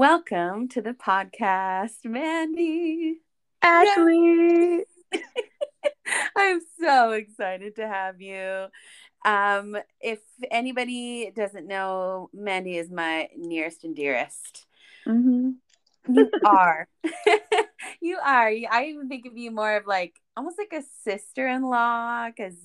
Welcome to the podcast, Mandy. Ashley. I'm so excited to have you. Um, if anybody doesn't know, Mandy is my nearest and dearest. Mm-hmm. You are. you are. I even think of you more of like almost like a sister-in-law because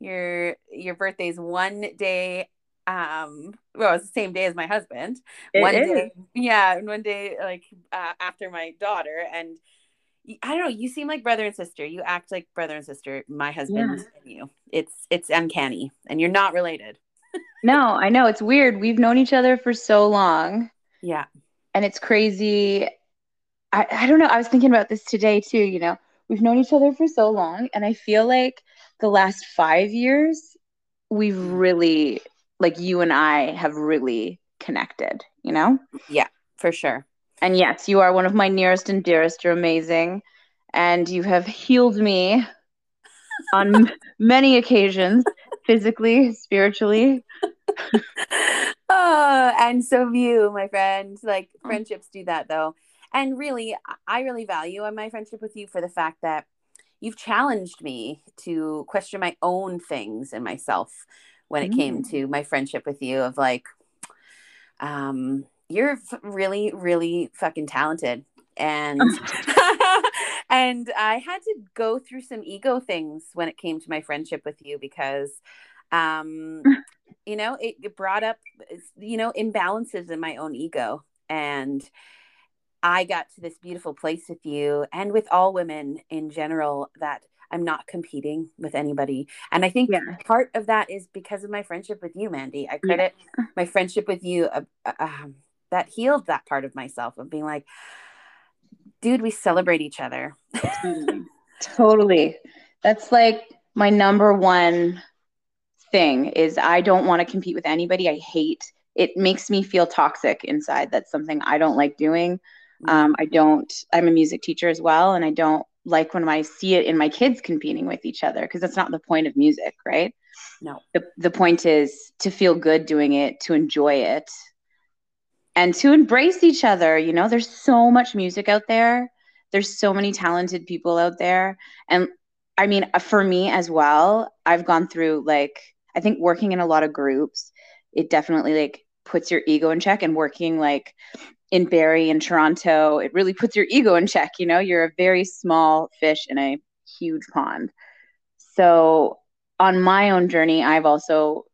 your your birthday's one day um well it was the same day as my husband It one is. day yeah and one day like uh, after my daughter and i don't know you seem like brother and sister you act like brother and sister my husband Yeah. and you it's it's uncanny and you're not related No, I know it's weird. We've known each other for so long, yeah and it's crazy. I, I don't know. I was thinking about this today too. You know, we've known each other for so long, and I feel like the last five years, we've really, like you and I have really connected, you know? Yeah, for sure And yes, you are one of my nearest and dearest. You're amazing. And you have healed me on many occasions, physically, spiritually. oh and so have you my friend like Oh. friendships do that though and really i really value my friendship with you for the fact that you've challenged me to question my own things and myself when it came Mm. to my friendship with you of like um you're really really fucking talented and and i had to go through some ego things when it came to my friendship with you because um you know it, it brought up you know imbalances in my own ego and i got to this beautiful place with you and with all women in general that i'm not competing with anybody and i think Yeah. part of that is because of my friendship with you mandy i credit my friendship with you uh, uh, um, that healed that part of myself of being like dude we celebrate each other Totally. Totally. That's like my number one thing is I don't want to compete with anybody. I hate it makes me feel toxic inside. That's something I don't like doing. Um, I don't I'm a music teacher as well and I don't like when I see it in my kids competing with each other because that's not the point of music, right? no The the point is to feel good doing it, to enjoy it and to embrace each other. You know, there's so much music out there. There's so many talented people out there. And I mean, uh, for me as well, I've gone through like, I think working in a lot of groups, it definitely like puts your ego in check and working like in Barrie and Toronto, it really puts your ego in check. You know, you're a very small fish in a huge pond. So on my own journey, I've also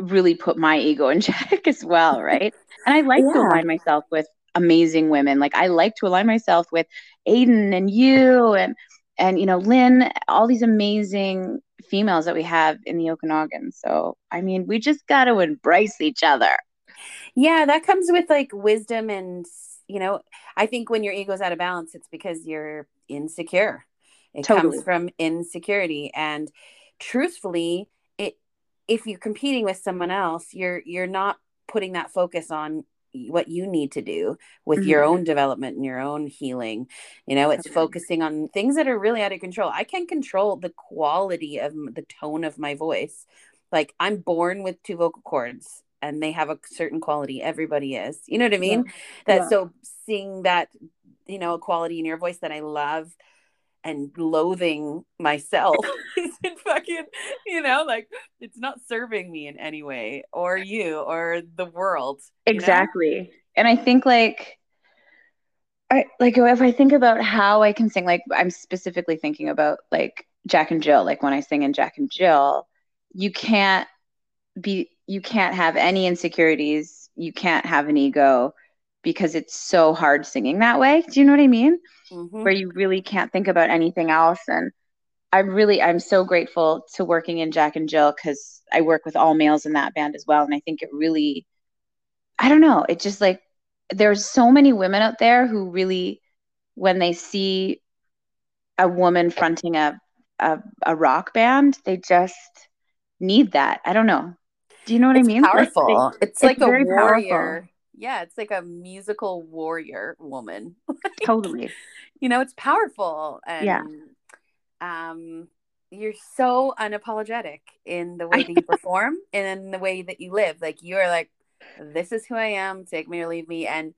really put my ego in check as well, right? And I like to align myself with amazing women. Like I like to align myself with Aiden and you and and you know Lynn, all these amazing females that we have in the Okanagan. So I mean, we just got to embrace each other. Yeah, that comes with like wisdom and you know, I think when your ego's out of balance, it's because you're insecure. It Totally. comes from insecurity and truthfully, it if you're competing with someone else, you're you're not putting that focus on what you need to do with your mm-hmm. own development and your own healing. You know, it's Totally. focusing on things that are really out of control. I can control the quality of the tone of my voice. Like I'm born with two vocal cords and they have a certain quality. Everybody is. You know what I mean? That Yeah. so seeing that, you know, a quality in your voice that I love and loathing myself isn't fucking, you know, like it's not serving me in any way or you or the world. you know? Exactly. And I think like I like if I think about how I can sing, like I'm specifically thinking about like Jack and Jill, like when I sing in Jack and Jill, you can't be you can't have any insecurities, you can't have an ego because it's so hard singing that way. Do you know what I mean? Mhm. Where you really can't think about anything else and I'm really I'm so grateful to working in Jack and Jill because I work with all males in that band as well. And I think it really I don't know, it just like there's so many women out there who really when they see a woman fronting a a, a rock band, they just need that. I don't know. Do you know what it's I mean? Like, they- powerful. it's like a very powerful. warrior. Yeah, it's like a musical warrior woman. totally. you know, it's powerful and Yeah. um you're so unapologetic in the way that you perform and in the way that you live. Like you're like, this is who I am, take me or leave me. And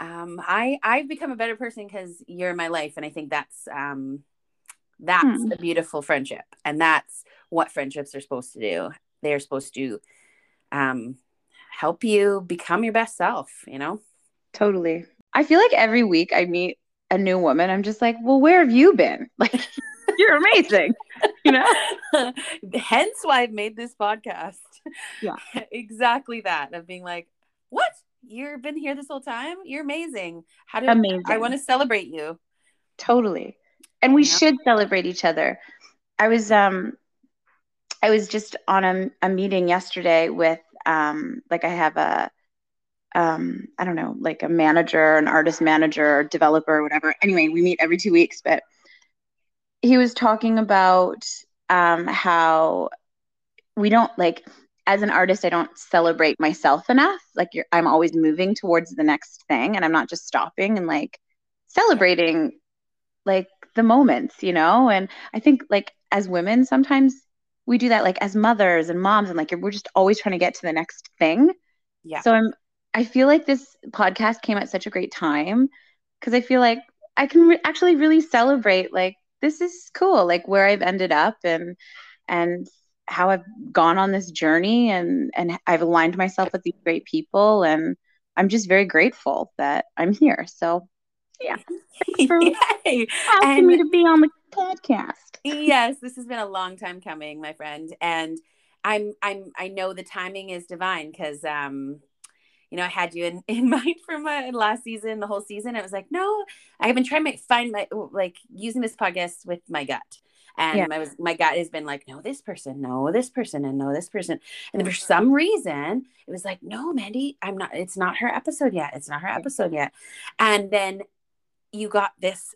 um, I I've become a better person because you're in my life, and I think that's um, that's Hmm. a beautiful friendship, and that's what friendships are supposed to do. They're supposed to um, help you become your best self. You know. Totally. I feel like every week I meet a new woman. I'm just like, well, where have you been? Like, you're amazing. You know? Hence why I've made this podcast. Yeah. exactly that of being like, what? You've been here this whole time? You're amazing. How do Amazing. I want to celebrate you? Totally. And we Yeah. should celebrate each other. I was um I was just on a, a meeting yesterday with um like I have a um I don't know, like a manager, an artist manager, developer, whatever. Anyway, we meet every two weeks, but he was talking about um how we don't like as an artist, I don't celebrate myself enough. Like I'm always moving towards the next thing, and I'm not just stopping and like celebrating like the moments, you know. And I think like as women, sometimes we do that. Like as mothers and moms, and like we're just always trying to get to the next thing. Yeah. So I'm. I feel like this podcast came at such a great time because I feel like I can re- actually really celebrate like this is cool, like where I've ended up and and how I've gone on this journey and and I've aligned myself with these great people and I'm just very grateful that I'm here. So for- Yay. asking And- me to be on the podcast. yes, this has been a long time coming, my friend. And I'm I'm I know the timing is divine because um you know, I had you in, in mind for my last season, the whole season. I was like, no, I have been trying to find my like using this podcast with my gut. And Yeah. my was my gut has been like, no, this person, no, this person, and no, this person. And for some reason, it was like, no, Mandy, I'm not, it's not her episode yet. It's not her episode yet. And then you got this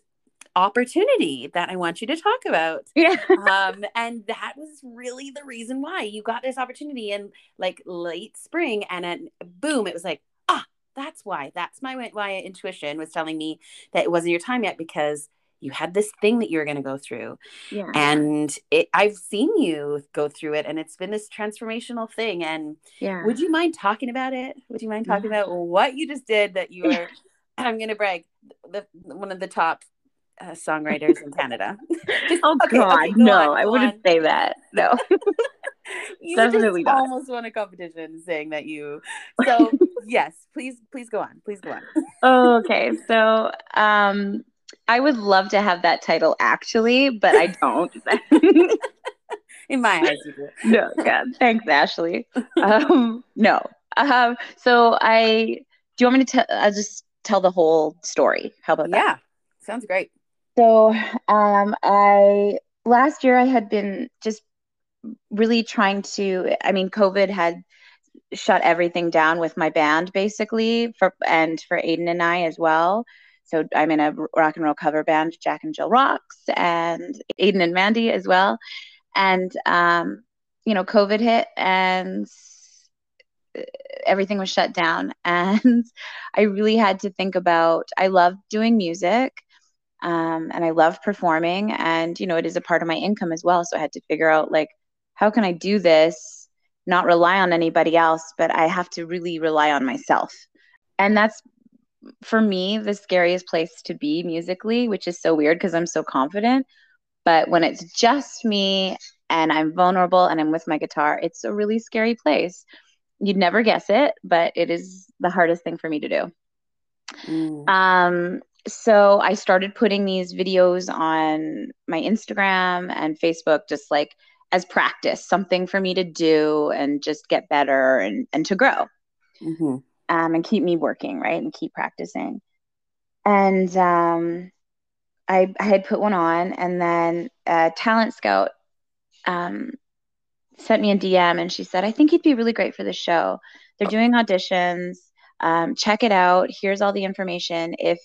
opportunity that I want you to talk about Yeah. um, and that was really the reason why you got this opportunity in like late spring, and then boom, it was like, ah, that's why. That's my why intuition was telling me that it wasn't your time yet because you had this thing that you were going to go through, Yeah. and it. I've seen you go through it, and it's been this transformational thing. And Yeah. would you mind talking about it? Would you mind talking Yeah. about what you just did that you were? I'm going to brag, the one of the top uh, songwriters in Canada. Just- Oh okay, God, okay, go no! on, I wouldn't on. say that. No. you Definitely just not. almost won a competition saying that you so yes please please go on please go on Oh, okay. So, um, I would love to have that title actually, but I don't. in my eyes you do no, God, thanks, Ashley. Um, no. Um, so I do you want me to tell? I'll just tell the whole story. How about that? yeah sounds great So, um, I last year I had been just really trying to. I mean, COVID had shut everything down with my band basically for and for Aiden and I as well. So I'm in a rock and roll cover band, Jack and Jill Rocks, and Aiden and Mandy as well. And um, you know, COVID hit and everything was shut down. And I really had to think about. I love doing music, um, and I love performing, and you know, it is a part of my income as well. So I had to figure out like, how can I do this? Not rely on anybody else, but I have to really rely on myself. And that's for me the scariest place to be musically, which is so weird because I'm so confident. But when it's just me and I'm vulnerable and I'm with my guitar, it's a really scary place. You'd never guess it, but it is the hardest thing for me to do. Mm. Um, so I started putting these videos on my Instagram and Facebook, just like as practice, something for me to do and just get better and, and to grow Mhm. um, and keep me working, right? And keep practicing. And um, I, I had put one on, and then a talent scout um, sent me a DM and she said, I think you'd be really great for the show. They're doing auditions. Um, check it out. Here's all the information. If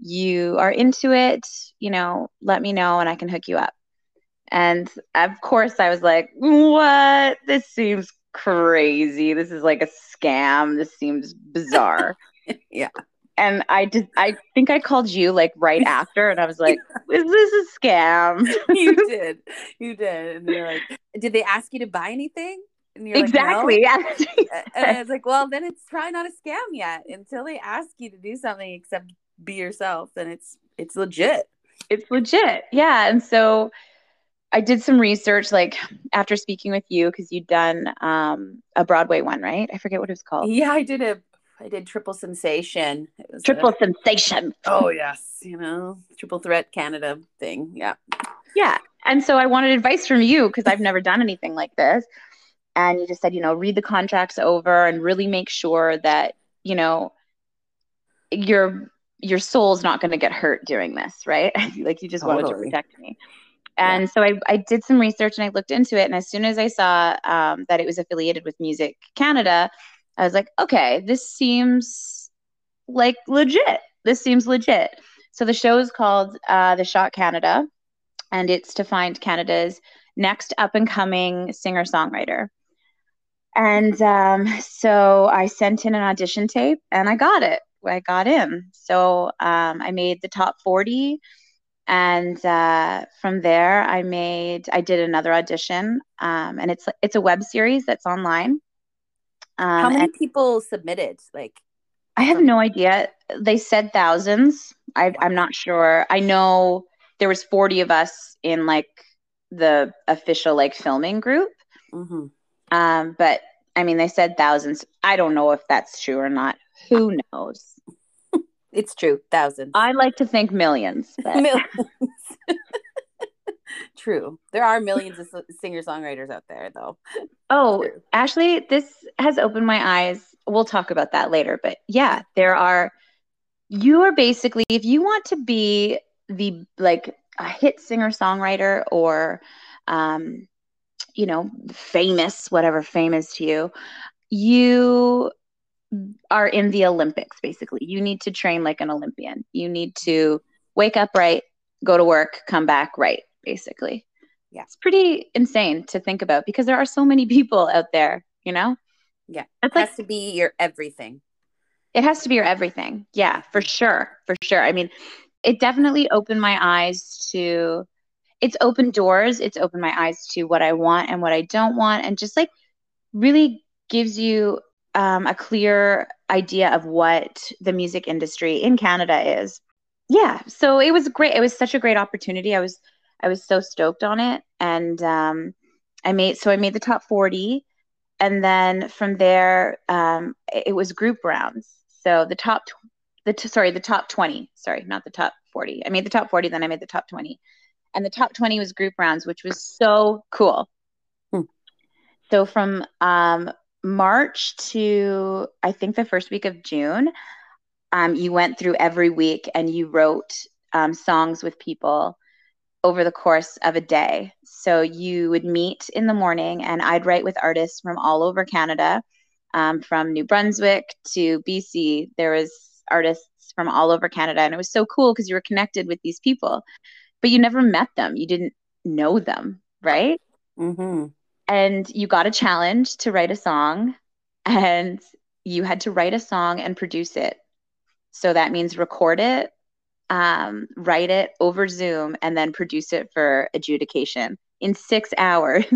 you are into it, you know, let me know and I can hook you up. And of course, I was like, what? This seems crazy. This is like a scam. This seems bizarre. Yeah. And I did, I think I called you like right after, and I was like, is this a scam? you did you did and they're like did they ask you to buy anything And you're exactly. Like, no. yeah. and it's like, well, then it's probably not a scam yet until they ask you to do something except be yourself. Then it's it's legit. It's legit. Yeah. And so I did some research, like after speaking with you, because you'd done um, a Broadway one, right? I forget what it was called. Yeah, I did a I did Triple Sensation. It was Triple a, Sensation. Oh yes, you know, Triple Threat Canada thing. Yeah. Yeah. And so I wanted advice from you because I've never done anything like this. And you just said, you know, read the contracts over and really make sure that, you know, your your soul's not going to get hurt doing this, right? like you just totally. wanted to protect me. And yeah. so I, I did some research and I looked into it. And as soon as I saw um, that it was affiliated with Music Canada, I was like, okay, this seems like legit. This seems legit. So the show is called uh, The Shot Canada, and it's to find Canada's next up and coming singer songwriter. And um, so I sent in an audition tape and I got it. I got in. So um, I made the top 40 and uh, from there i made i did another audition um, and it's it's a web series that's online um, how many people submitted like i have no idea they said thousands I, i'm not sure i know there was 40 of us in like the official like filming group mm-hmm. um, but i mean they said thousands i don't know if that's true or not who knows it's true, thousands. I like to think millions. But... Millions. true. There are millions of singer songwriters out there, though. Oh, true. Ashley, this has opened my eyes. We'll talk about that later. But yeah, there are. You are basically, if you want to be the like a hit singer songwriter or, um, you know, famous, whatever famous to you, you are in the Olympics, basically. You need to train like an Olympian. You need to wake up right, go to work, come back right, basically. Yeah. It's pretty insane to think about because there are so many people out there, you know? Yeah. It has like, to be your everything. It has to be your everything. Yeah, for sure. For sure. I mean, it definitely opened my eyes to it's opened doors. It's opened my eyes to what I want and what I don't want and just like really gives you um, a clear idea of what the music industry in Canada is. Yeah, so it was great. It was such a great opportunity. I was I was so stoked on it, and um, I made so I made the top forty, and then from there um, it was group rounds. So the top the t- sorry the top twenty sorry not the top forty. I made the top forty, then I made the top twenty, and the top twenty was group rounds, which was so cool. Hmm. So from um, March to I think the first week of June, um, you went through every week and you wrote um, songs with people over the course of a day. So you would meet in the morning, and I'd write with artists from all over Canada, um, from New Brunswick to BC. There was artists from all over Canada, and it was so cool because you were connected with these people, but you never met them. You didn't know them, right? Mm-hmm and you got a challenge to write a song and you had to write a song and produce it so that means record it um, write it over zoom and then produce it for adjudication in six hours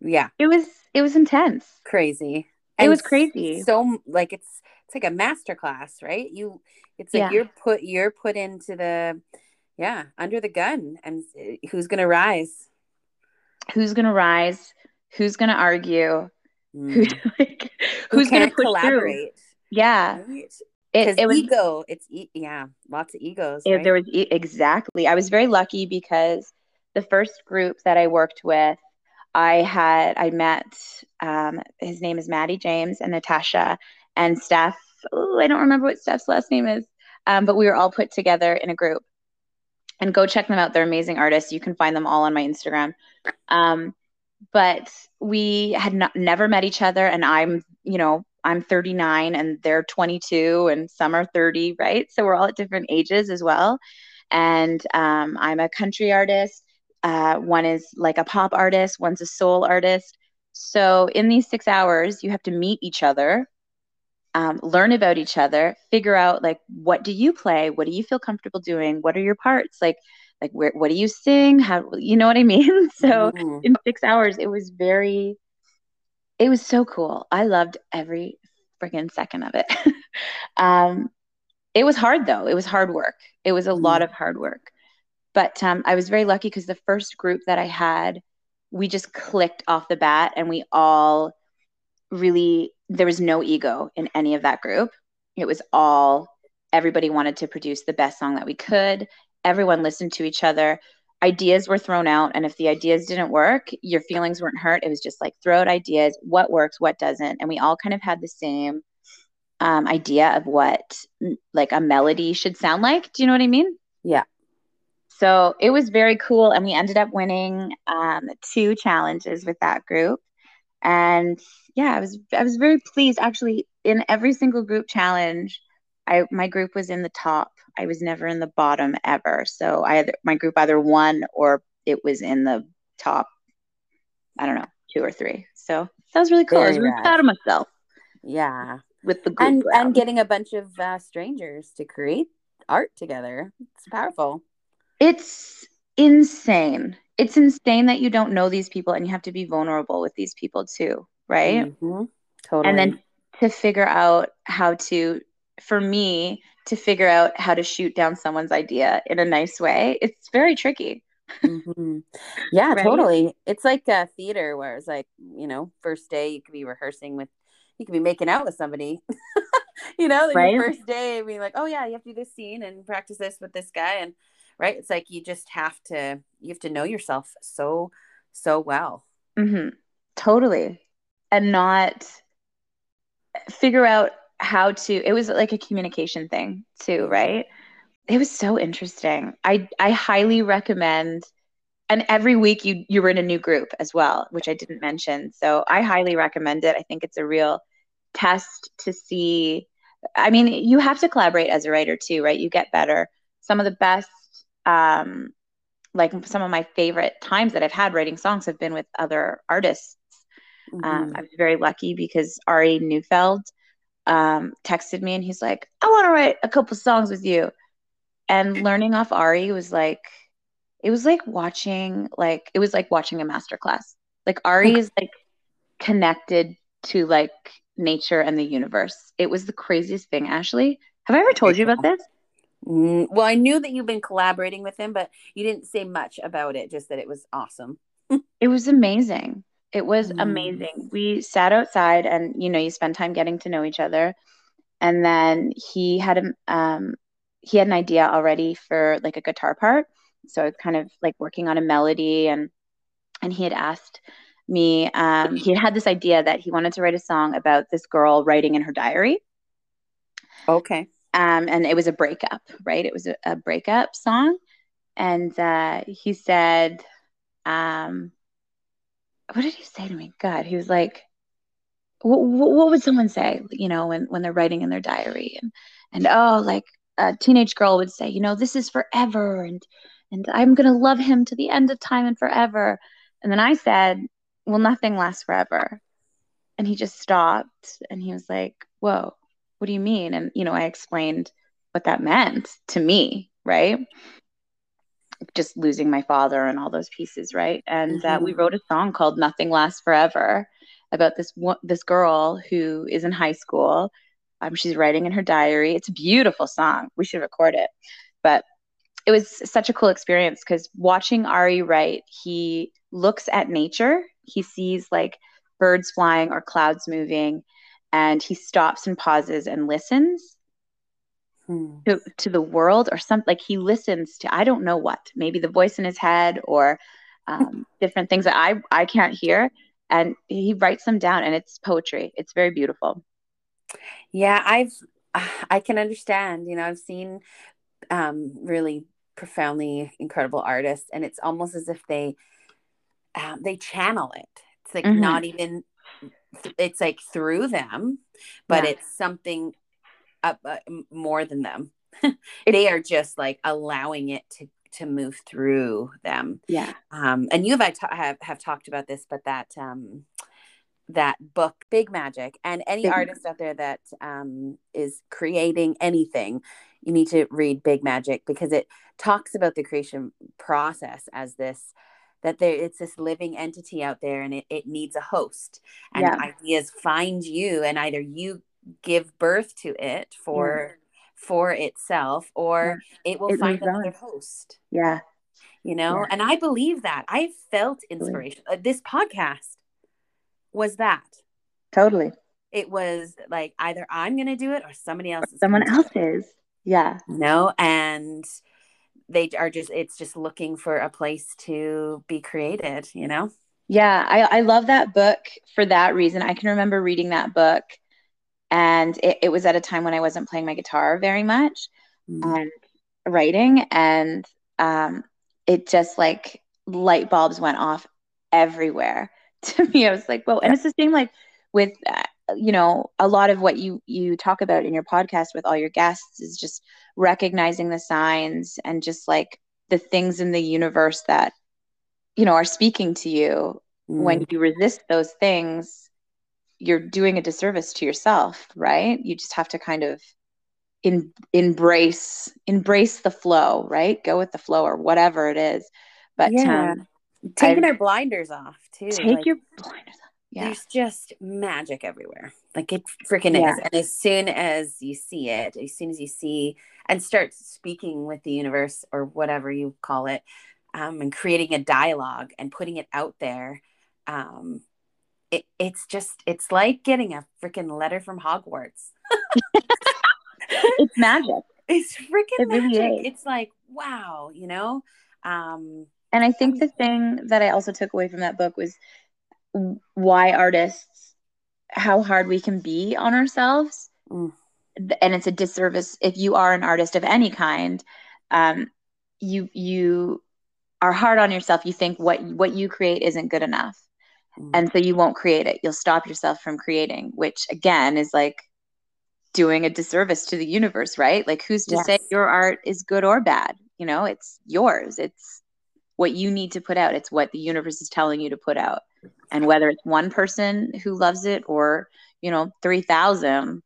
yeah it was it was intense crazy and it was crazy so like it's it's like a master class right you it's like yeah. you're put you're put into the yeah under the gun and uh, who's gonna rise who's to rise, who's to argue, mm. who, like, who's going to collaborate. Through. Yeah. Right? It, it was ego. It's e- yeah, lots of egos. It, right? There was e- exactly. I was very lucky because the first group that I worked with, I had I met. Um, his name is Maddie James and Natasha and Steph. Oh, I don't remember what Steph's last name is, um, but we were all put together in a group and go check them out. They're amazing artists. You can find them all on my Instagram. Um, but we had not, never met each other, and I'm, you know, I'm 39 and they're 22, and some are 30, right? So we're all at different ages as well. And um, I'm a country artist. Uh, one is like a pop artist. One's a soul artist. So in these six hours, you have to meet each other um, learn about each other, figure out like what do you play, what do you feel comfortable doing, what are your parts, like like where what do you sing how you know what i mean so Mhm. in six hours it was very it was so cool. I loved every freaking second of it. Um it was hard though. It was hard work. It was a lot Mhm. of hard work. But um, i was very lucky because the first group that i had we just clicked off the bat and we all really there was no ego in any of that group. It was all everybody wanted to produce the best song that we could. Everyone listened to each other ideas were thrown out and if the ideas didn't work your feelings weren't hurt. It was just like throw out ideas. What works what doesn't? And we all kind of had the same um, idea of what like a melody should sound like. Do you know what i mean? Yeah. so it was very cool and we ended up winning um, two challenges with that group. And yeah i was i was very pleased. Actually in every single group challenge i my group was in the top i was never in the bottom ever so i either my group either won or it was in the top i don't know two or three so that was really cool i was really rad. proud of myself Yeah. with the group And round. and getting a bunch of uh, strangers to create art together. It's powerful. it's insane it's insane that you don't know these people and you have to be vulnerable with these people too right Mhm. Totally. and then to figure out how to for me to figure out how to shoot down someone's idea in a nice way it's very tricky Mhm. Yeah, Right? totally. It's like a theater where it's like, you know, first day you could be rehearsing with, you could be making out with somebody, you know, Right. your first day being like, oh yeah, you have to do this scene and practice this with this guy. And right. It's like, you just have to, you have to know yourself so, so well. hmm totally and not figure out how to it was like a communication thing too right? It was so interesting. I i highly recommend and every week you you were in a new group as well which i didn't mention. So i highly recommend it. I think it's a real test to see i mean you have to collaborate as a writer too right? You get better. Some of the best um like some of my favorite times that i've had writing songs have been with other artists. Um, Mhm. I was very lucky because Ari Neufeld um, texted me and he's like, I want to write a couple songs with you. And learning off Ari was like, it was like watching, like, it was like watching a masterclass. Like, Ari is like connected to like nature and the universe. It was the craziest thing, Ashley. Have I ever told you about this? Mm, well, I knew that you've been collaborating with him, but you didn't say much about it, just that it was awesome. It was amazing. It was Mm. amazing. We sat outside and you know, you spend time getting to know each other. And then he had a um he had an idea already for like a guitar part. So I was kind of like working on a melody and and he had asked me um he had this idea that he wanted to write a song about this girl writing in her diary. Okay. Um and it was a breakup, right? It was a, a breakup song. And uh he said um what did he say to me? God, he was like, what, what would someone say, you know, when, when they're writing in their diary and, and, oh, like a teenage girl would say, you know, this is forever. And, and I'm going to love him to the end of time and forever. And then I said, well, nothing lasts forever. And he just stopped and he was like, whoa, what do you mean? And, you know, I explained what that meant to me, right? Just losing my father and all those pieces, right? And uh, we wrote a song called "Nothing Lasts Forever" about this this girl who is in high school. Um, she's writing in her diary. It's a beautiful song. We should record it. But it was such a cool experience because watching Ari write, he looks at nature. He sees like birds flying or clouds moving, and he stops and pauses and listens Hmm. to, to the world or something like he listens to i don't know what maybe the voice in his head or um, different things that i i can't hear and he writes them down and it's poetry it's very beautiful Yeah, I've I can understand. You know, I've seen um really profoundly incredible artists, and it's almost as if they um, they channel it. It's like Mhm. not even. It's like through them, but Yeah. it's something uh, more than them. they are just like allowing it to to move through them. yeah Um, and you have I ta- have have talked about this, but that um, that book big magic and any Big artist out there that um, is creating anything you need to read big magic because it talks about the creation process as this that there it's this living entity out there and it, it needs a host and Yeah. ideas find you and either you give birth to it for for itself or it will It find another host Yeah. you know Yeah. and i believe that i felt inspiration uh, this podcast was that Totally. it was like either i'm gonna do it or somebody else is Someone else is. Yeah. you know and they are just it's just looking for a place to be created you know Yeah. I, I love that book for that reason. I can remember reading that book and it, it was at a time when I wasn't playing my guitar very much. and writing. And um it just like light bulbs went off everywhere to me. I was like well and it's the same like with uh, you know a lot of what you you talk about in your podcast with all your guests is just recognizing the signs and just like the things in the universe that you know are speaking to you Mm. when you resist those things you're doing a disservice to yourself right? You just have to kind of in, embrace embrace the flow right? Go with the flow or whatever it is. But Yeah. um taking I've- our blinders off too take like, your blinders off. Yeah. there's just magic everywhere. Like it freaking Yeah. is and as soon as you see it as soon as you see and start speaking with the universe or whatever you call it um, and creating a dialogue and putting it out there um, it, it's just it's like getting a freaking letter from hogwarts. It's magic. It's freaking It really magic. is. it's like wow you know? Um and i think the thing that i also took away from that book was why artists how hard we can be on ourselves. Mm. And it's a disservice if you are an artist of any kind. Um you you are hard on yourself. You think what what you create isn't good enough mm, and so you won't create it. You'll stop yourself from creating which again is like doing a disservice to the universe right? Like who's to say your art is good or bad? You know it's yours. It's what you need to put out. It's what the universe is telling you to put out. And whether it's one person who loves it or you know 3000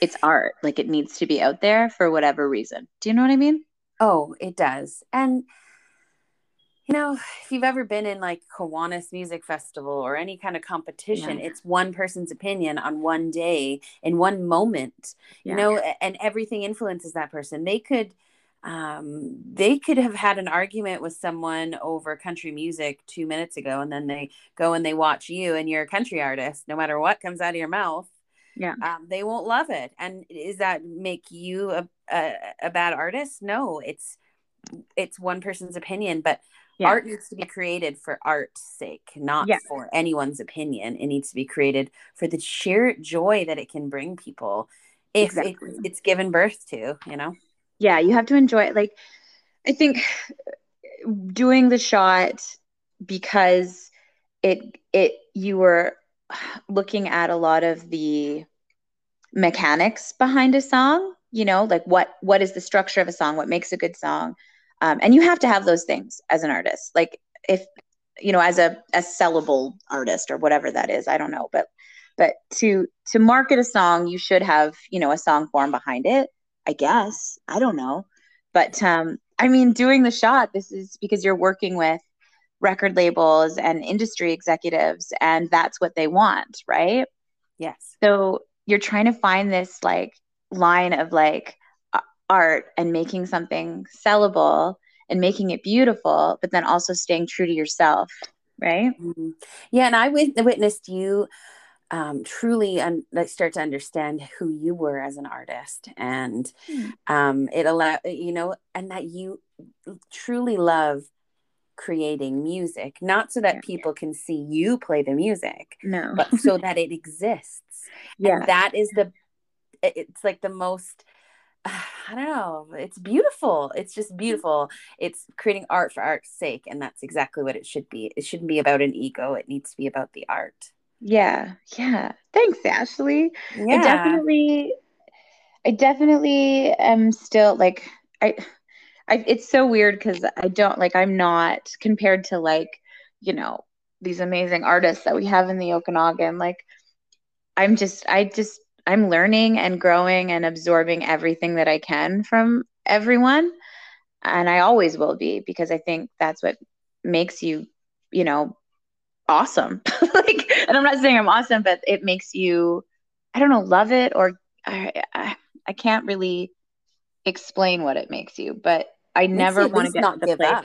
it's art. Like it needs to be out there for whatever reason. Do you know what i mean? Oh, it does. And you know, if you've ever been in like Kiwanis Music Festival or any kind of competition, Yeah. it's one person's opinion on one day in one moment. Yeah. You know, and everything influences that person. They could um they could have had an argument with someone over country music 2 minutes ago and then they go and they watch you and you're a country artist no matter what comes out of your mouth Yeah. um, they won't love it and does that make you a, a, a bad artist no it's it's one person's opinion but Yeah. art needs to be created for art's sake not Yeah. for anyone's opinion it needs to be created for the sheer joy that it can bring people if Exactly. it's, it's given birth to you know yeah you have to enjoy it like i think doing the shot because it it you were looking at a lot of the mechanics behind a song you know like what what is the structure of a song what makes a good song um, and you have to have those things as an artist. Like if you know as a a sellable artist or whatever that is i don't know but but to to market a song you should have you know a song form behind it i guess. I don't know. But um i mean doing the shot this is because you're working with record labels and industry executives and that's what they want right? Yes. So you're trying to find this like line of like art and making something sellable and making it beautiful but then also staying true to yourself right Mhm. yeah and i wit- witnessed you um, truly un- start to understand who you were as an artist and Hmm. um, it allowed you know and that you truly love creating music not so that Yeah. people can see you play the music no but so that it exists yeah and that is the it's like the most i don't know it's beautiful it's just mm. beautiful it's creating art for art's sake and that's exactly what it should be it shouldn't be about an ego it needs to be about the art yeah yeah thanks ashley yeah I definitely I definitely am still like I I it's so weird cuz I don't like I'm not compared to like, you know, these amazing artists that we have in the Okanagan. Like, I'm just, I just, I'm learning and growing and absorbing everything that I can from everyone. And I always will be because I think that's what makes you, you know, awesome. like, and I'm not saying I'm awesome, but it makes you, I don't know, love it or I, I, I can't really explain what it makes you, but I never want to get not to give place. Up.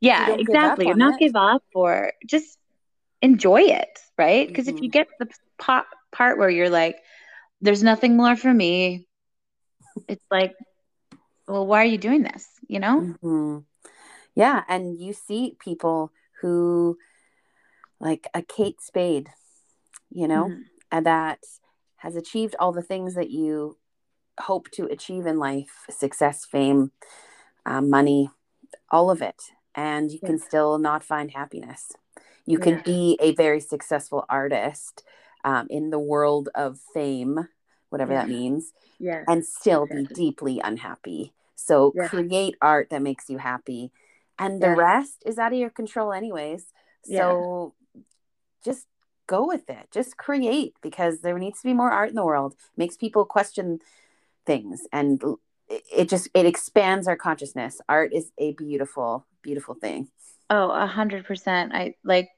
Yeah, exactly. Give not it. give up or just enjoy it, right? Because mm-hmm. if you mm-hmm. get the pot, part where you're like, there's nothing more for me, it's like, well, why are you doing this? You know? Mm-hmm. Yeah. And you see people who, like a Kate Spade, you know, mm-hmm. and that has achieved all the things that you hope to achieve in life success, fame, um, money, all of it. And you can still not find happiness. You yeah. can be a very successful artist um, in the world of fame, whatever yeah. that means, yeah. and still exactly. be deeply unhappy. So create art that makes you happy. And the rest is out of your control, anyways. So just go with it. Just create because there needs to be more art in the world. It makes people question things and it just it expands our consciousness. Art is a beautiful, beautiful thing. Oh, a hundred percent. I like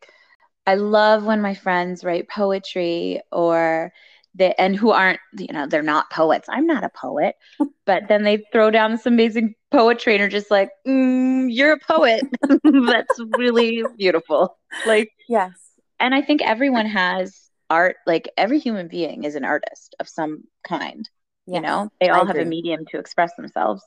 I love when my friends write poetry or they and who aren't you know they're not poets i'm not a poet but then they throw down some amazing poetry and are just like mm, you're a poet that's really beautiful like yes and I think everyone has art, like every human being is an artist of some kind. Yes, you know, they all have a medium to express themselves.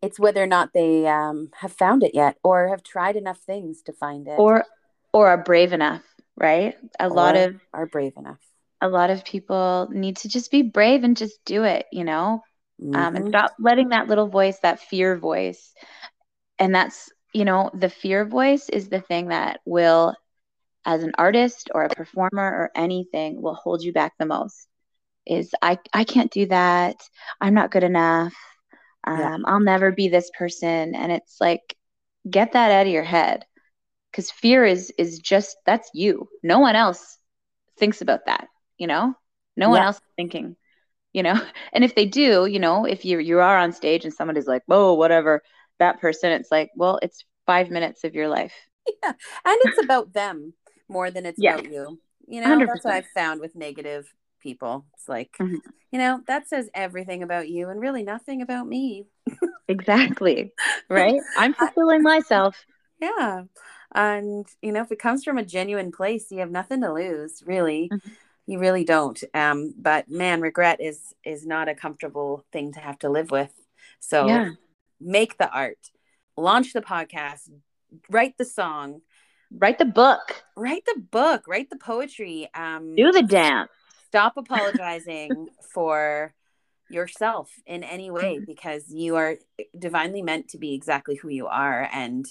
It's whether or not they um, have found it yet or have tried enough things to find it. Or or are brave enough, right? A or lot of are brave enough. A lot of people need to just be brave and just do it, you know? Mm-hmm. Um, and mm-hmm. stop letting that little voice, that fear voice. And that's, you know, the fear voice is the thing that will as an artist or a performer or anything will hold you back the most is I, I can't do that. I'm not good enough. Um, yeah. I'll never be this person. And it's like, get that out of your head. Cause fear is, is just, that's you. No one else thinks about that, you know, no yeah. one else is thinking, you know, and if they do, you know, if you, you are on stage and somebody's like, whoa whatever, that person, it's like, well, it's five minutes of your life. Yeah. And it's about them more than it's yeah. about you. You know, 100%. that's what I've found with negative people. It's like, mm-hmm. you know, that says everything about you and really nothing about me. exactly. Right? I'm fulfilling myself. Yeah. And, you know, if it comes from a genuine place, you have nothing to lose, really. Mm-hmm. You really don't. Um, but man, regret is is not a comfortable thing to have to live with. So yeah. make the art, launch the podcast, write the song, write the book write the book write the poetry um do the dance stop apologizing for yourself in any way mm-hmm. because you are divinely meant to be exactly who you are and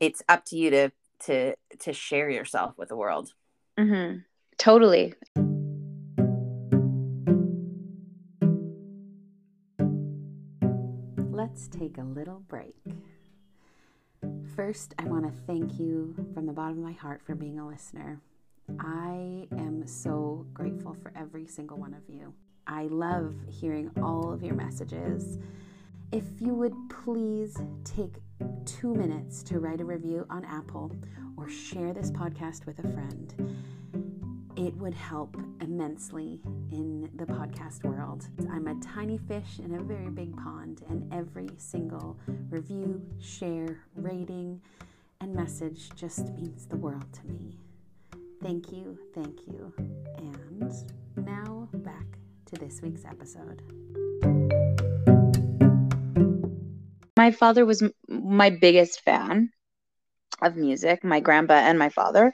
it's up to you to to to share yourself with the world mm-hmm. totally let's take a little break First, I want to thank you from the bottom of my heart for being a listener. I am so grateful for every single one of you. I love hearing all of your messages. If you would please take two minutes to write a review on Apple or share this podcast with a friend it would help immensely in the podcast world. I'm a tiny fish in a very big pond, and every single review, share, rating, and message just means the world to me. Thank you, thank you. And now back to this week's episode. My father was my biggest fan of music, my grandpa and my father.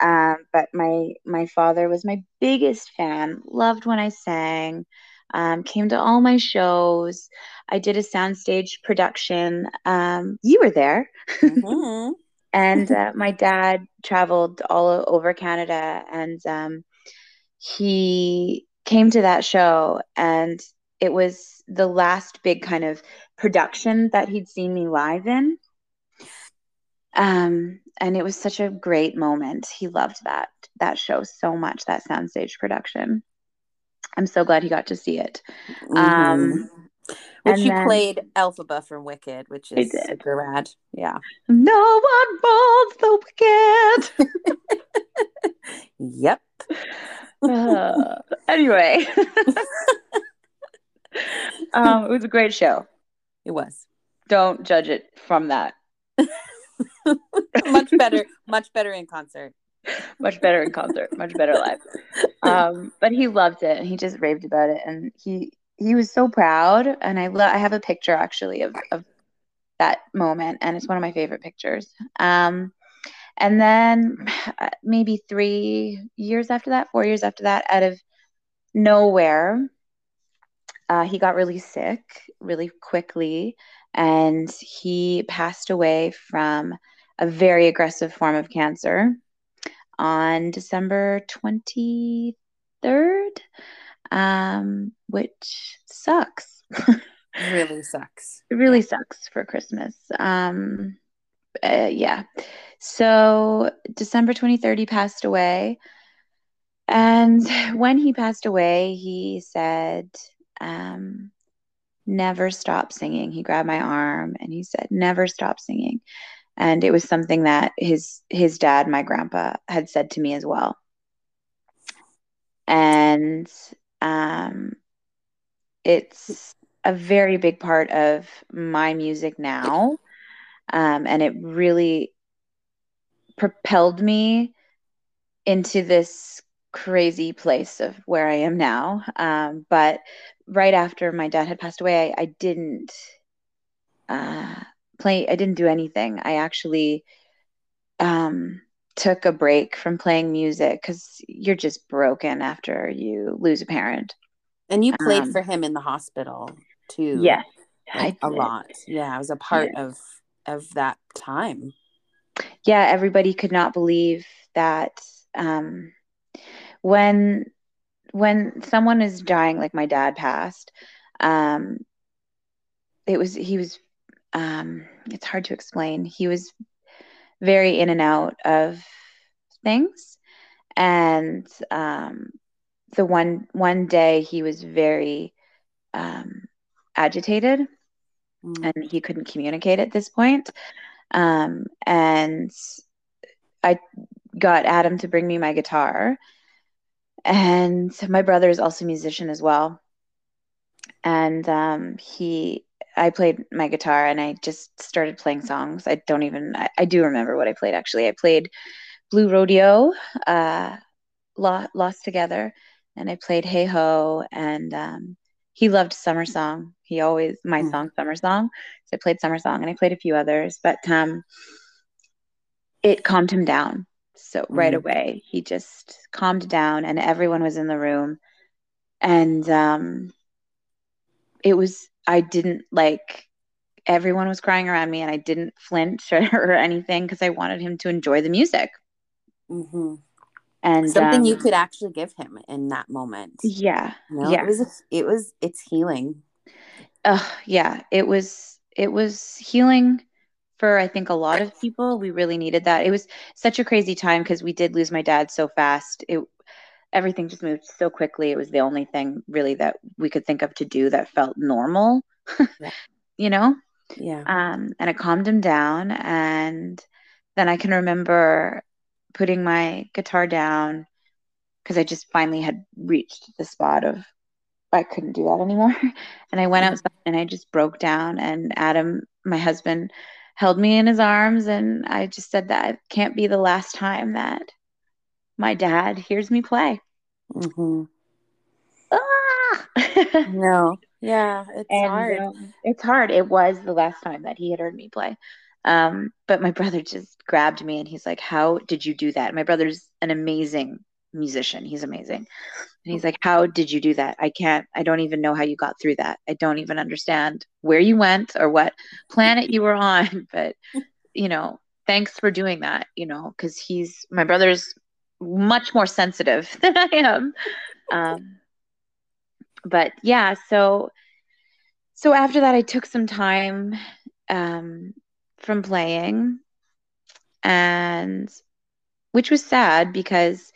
Um, but my my father was my biggest fan. Loved when I sang. Um, came to all my shows. I did a soundstage production. Um, you were there. Mm-hmm. and uh, my dad traveled all over Canada, and um, he came to that show, and it was the last big kind of production that he'd seen me live in Um, and it was such a great moment. He loved that that show so much, that soundstage production. I'm so glad he got to see it. Mhm. Um, which you then- played Elphaba from Wicked, which is super rad. Yeah. no one mourns the wicked. Yep. Uh, anyway, um, it was a great show. It was Don't judge it from that. much better, much better in concert. Much better in concert, much better live. Um, but he loved it and he just raved about it, and he he was so proud. And I lo- I have a picture actually of of that moment, and it's one of my favorite pictures. Um, and then uh, maybe three years after that, four years after that, out of nowhere, uh, he got really sick really quickly, and he passed away from a very aggressive form of cancer on December 23rd, um, which sucks. Really sucks. It really sucks for Christmas. Um, uh, yeah. So December 23rd, he passed away. And when he passed away, he said, um, never stop singing. He grabbed my arm and he said, never stop singing. And it was something that his his dad, my grandpa, had said to me as well. And um, it's a very big part of my music now. Um, and it really propelled me into this crazy place of where I am now. Um, but right after my dad had passed away, I, I didn't uh, play, I didn't do anything. I actually um, took a break from playing music because you're just broken after you lose a parent. And you played Um, for him in the hospital too. Yeah, like, a lot. Yeah, I was a part of of that time. yeah, everybody could not believe that um, when when someone is dying, like my dad passed, um, it was he was um, it's hard to explain. He was very in and out of things, and um, the one one day he was very um, agitated Mm. and he couldn't communicate at this point. Um, and I got Adam to bring me my guitar. And my brother is also a musician as well. And um, he, I played my guitar and I just started playing songs. I don't even, I, I do remember what I played actually. I played Blue Rodeo, uh, Lo- Lost Together, and I played Hey Ho. And um, he loved Summer Song. He always, my Mm. song, Summer Song. So I played Summer Song and I played a few others, but um, it calmed him down. So right Mm. away, he just calmed down and everyone was in the room. And um, it was, I didn't like, everyone was crying around me and I didn't flinch or, or anything because I wanted him to enjoy the music. hmm And Something you um, could actually give him in that moment. yeah, You know, yeah. it was it was it's healing. uh, yeah, it was it was healing for I think a lot of people. We really needed that. It was such a crazy time because we did lose my dad so fast. It everything just moved so quickly. It was the only thing really that we could think of to do that felt normal. Yeah. you know? Yeah. Um, and it calmed him down. And then I can remember putting my guitar down because I just finally had reached the spot of I couldn't do that anymore. And I went outside and I just broke down. And Adam, my husband, held me in his arms. And I just said that it can't be the last time that my dad hears me play. hmm Ah! No. Yeah, it's and hard. um, it's hard. It was the last time that he had heard me play. Um, but my brother just grabbed me and he's like, How did you do that? My brother's an amazing musician. He's amazing. And he's like, How did you do that? I can't, I don't even know how you got through that. I don't even understand where you went or what planet you were on. But, you know, thanks for doing that, you know, because he's, my brother's much more sensitive than I am. Um, but yeah, so so after that, I took some time um, from playing, and which was sad because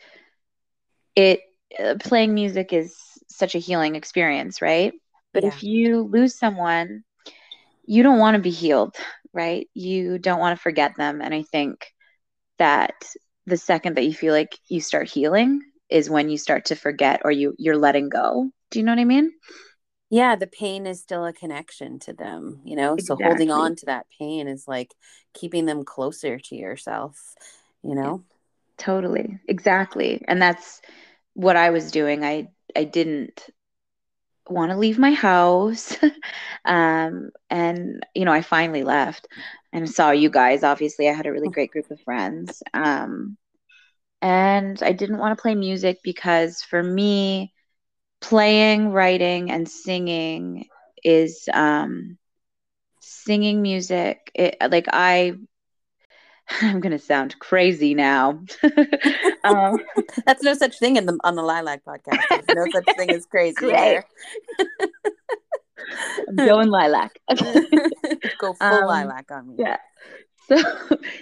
it Uh, playing music is such a healing experience, right? But Yeah. if you lose someone, you don't want to be healed, right? You don't want to forget them. And I think that the second that you feel like you start healing is when you start to forget or you you're letting go. Do you know what I mean? yeah the pain is still a connection to them you know so holding on to that pain is like keeping them closer to yourself you know Totally. Exactly. And that's what I was doing. I I didn't want to leave my house. um and you know, I finally left and saw you guys. Obviously, I had a really great group of friends. Um and I didn't want to play music because for me playing, writing and singing is um singing music. It like I I'm going to sound crazy now. um that's no such thing in the on the lilac podcast There's no such thing as crazy there I'm going lilac. go full Um, lilac on me yeah. So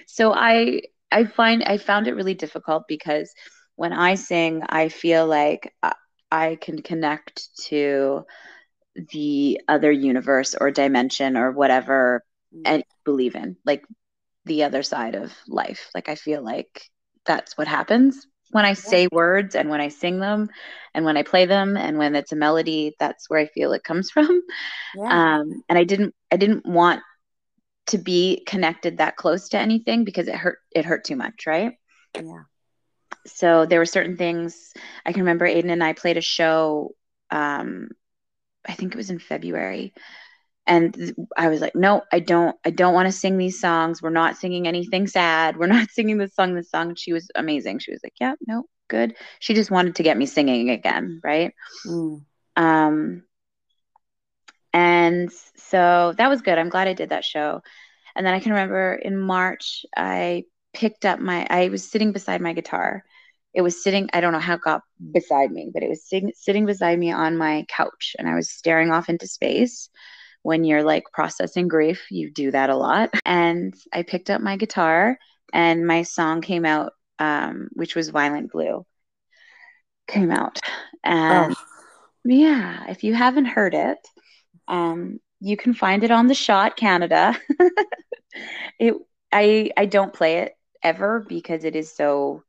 so I I find I found it really difficult because when I sing, I feel like I, I can connect to the other universe or dimension or whatever and you believe in, like the other side of life. Like I feel like that's what happens when I say words and when I sing them and when I play them and when it's a melody, that's where I feel it comes from. yeah um, and I didn't I didn't want to be connected that close to anything because it hurt it hurt too much, right? yeah So there were certain things I can remember. Aiden and I played a show. Um, I think it was in February, and I was like, "No, I don't. I don't want to sing these songs. We're not singing anything sad. We're not singing this song. This song." She was amazing. She was like, "Yeah, no, good." She just wanted to get me singing again, right? Mm. Um, and so that was good. I'm glad I did that show. And then I can remember in March, I picked up my, I was sitting beside my guitar. It was sitting, I don't know how it got beside me, but it was sitting, sitting beside me on my couch. And I was staring off into space. When you're like processing grief, you do that a lot. And I picked up my guitar and my song came out, um, which was Violent Blue, came out. And Oh, yeah, if you haven't heard it, um, you can find it on the Shot Canada. it I I don't play it ever because it is so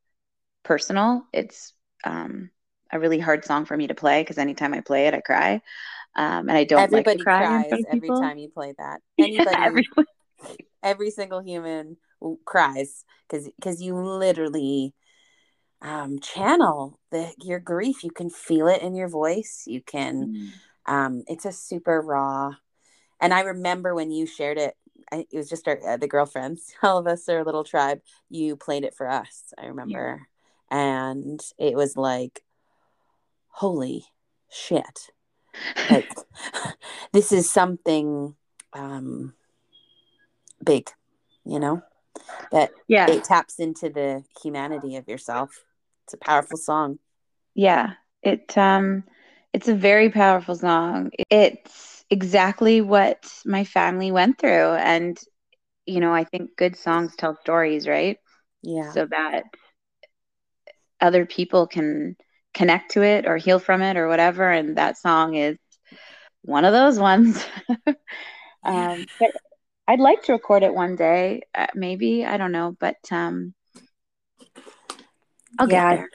personal. It's um, a really hard song for me to play because anytime I play it, I cry. Um, and I don't everybody like to cry in cries every people. time you play that. Yeah, anybody everyone. every single human cries because because you literally um channel the your grief. You can feel it in your voice. You can um it's a super raw and i remember when you shared it I, it was just our, uh, the girlfriends all of us are a little tribe you played it for us i remember. And it was like holy shit like this is something um big you know that Yeah, it taps into the humanity of yourself it's a powerful song yeah. It um, it's a very powerful song. It's exactly what my family went through, and you know, I think good songs tell stories, right? yeah so that other people can connect to it or heal from it or whatever. And that song is one of those ones. um, but I'd like to record it one day, uh, maybe. I don't know, but um, I'll Yeah. get there.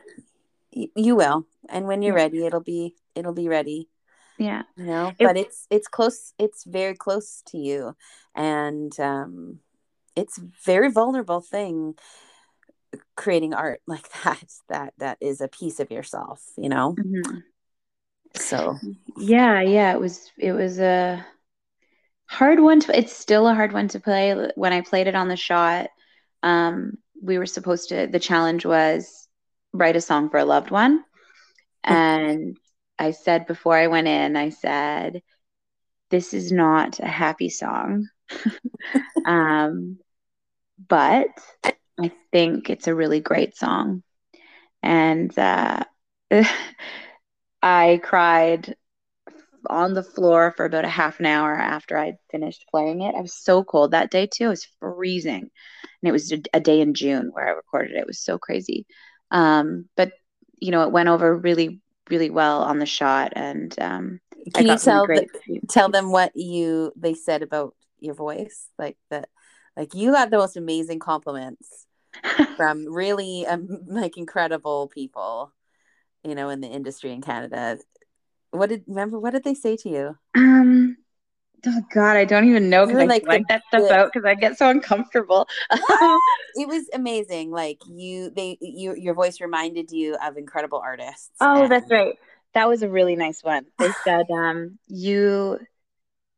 You will and when you're ready it'll be it'll be ready Yeah. you know It- but it's it's close it's very close to you and um it's a very vulnerable thing creating art like that that that is a piece of yourself you know Mhm. so Yeah, yeah. It was it was a hard one to it's still a hard one to play. When I played it on the shot, um, we were supposed to the challenge was write a song for a loved one. And I said before I went in, I said, this is not a happy song. um, but I think it's a really great song. And uh, I cried on the floor for about a half an hour after I'd finished playing it. I was so cold that day too. It was freezing. and it was a, a day in June where I recorded it. It was so crazy. Um, but you know, it went over really, really well on the shot, and um, can you tell the, tell them what you they said about your voice, like that, like you got the most amazing compliments from really um, like incredible people, you know, in the industry in Canada. What did remember? What did they say to you? Um, oh God, I don't even know because I like, like that stuff the, out because I get so uncomfortable. it was amazing. Like you, they, you, your voice reminded you of incredible artists. Oh, and... that's right. That was a really nice one. They said, um, you,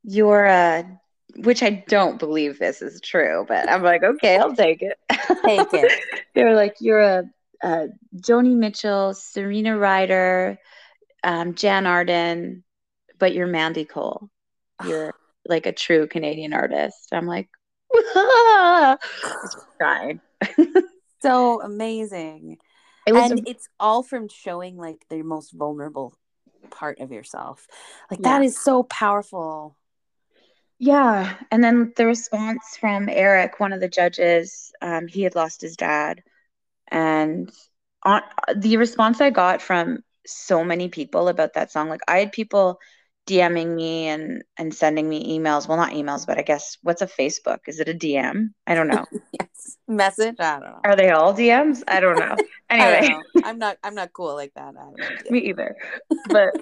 you're a, which I don't believe this is true, but I'm like, okay, I'll take it. Take it. they were like, you're a, a Joni Mitchell, Serena Ryder, um, Jann Arden, but you're Mandy Cole. You're like a true Canadian artist. I'm like, crying. so amazing. It and a- it's all from showing like the most vulnerable part of yourself. Like yeah. that is so powerful. Yeah. And then the response from Eric, one of the judges, um, he had lost his dad. And on the response I got from so many people about that song, like I had people DMing me and and sending me emails. Well, not emails, but I guess what's a Facebook? Is it a DM? I don't know. yes, message. I don't know. Are they all DMs? I don't know. Anyway, know. I'm not. I'm not cool like that. me either. But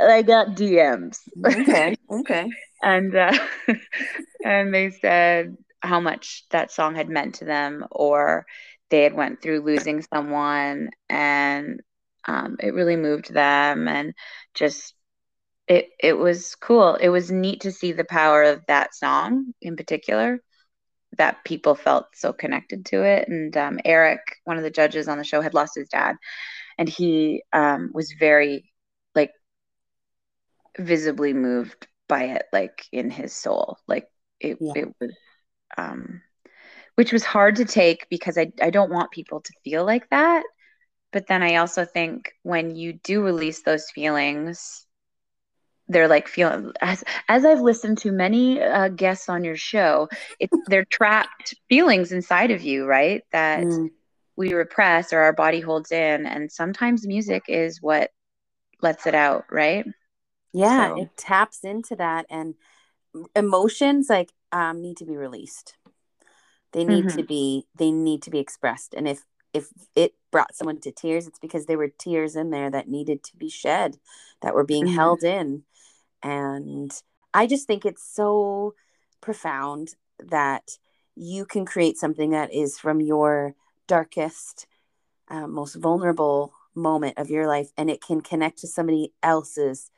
I got DMs. okay. Okay. and uh, and they said how much that song had meant to them, or they had went through losing someone, and um, it really moved them, and just it it was cool. It was neat to see the power of that song in particular. That people felt so connected to it. And um, Eric, one of the judges on the show, had lost his dad, and he um, was very visibly moved by it, like in his soul. Like it, yeah. it was, um, which was hard to take because I I don't want people to feel like that. But then I also think when you do release those feelings they're like feeling as as I've listened to many uh, guests on your show, it's they're trapped feelings inside of you, right? That mm. we repress or our body holds in, and sometimes music is what lets it out, right? Yeah, so. it taps into that, and emotions like um, need to be released. They need mm-hmm. to be they need to be expressed, and if if it brought someone to tears, it's because there were tears in there that needed to be shed, that were being mm-hmm. held in and I just think it's so profound that you can create something that is from your darkest, uh, most vulnerable moment of your life, and it can connect to somebody else's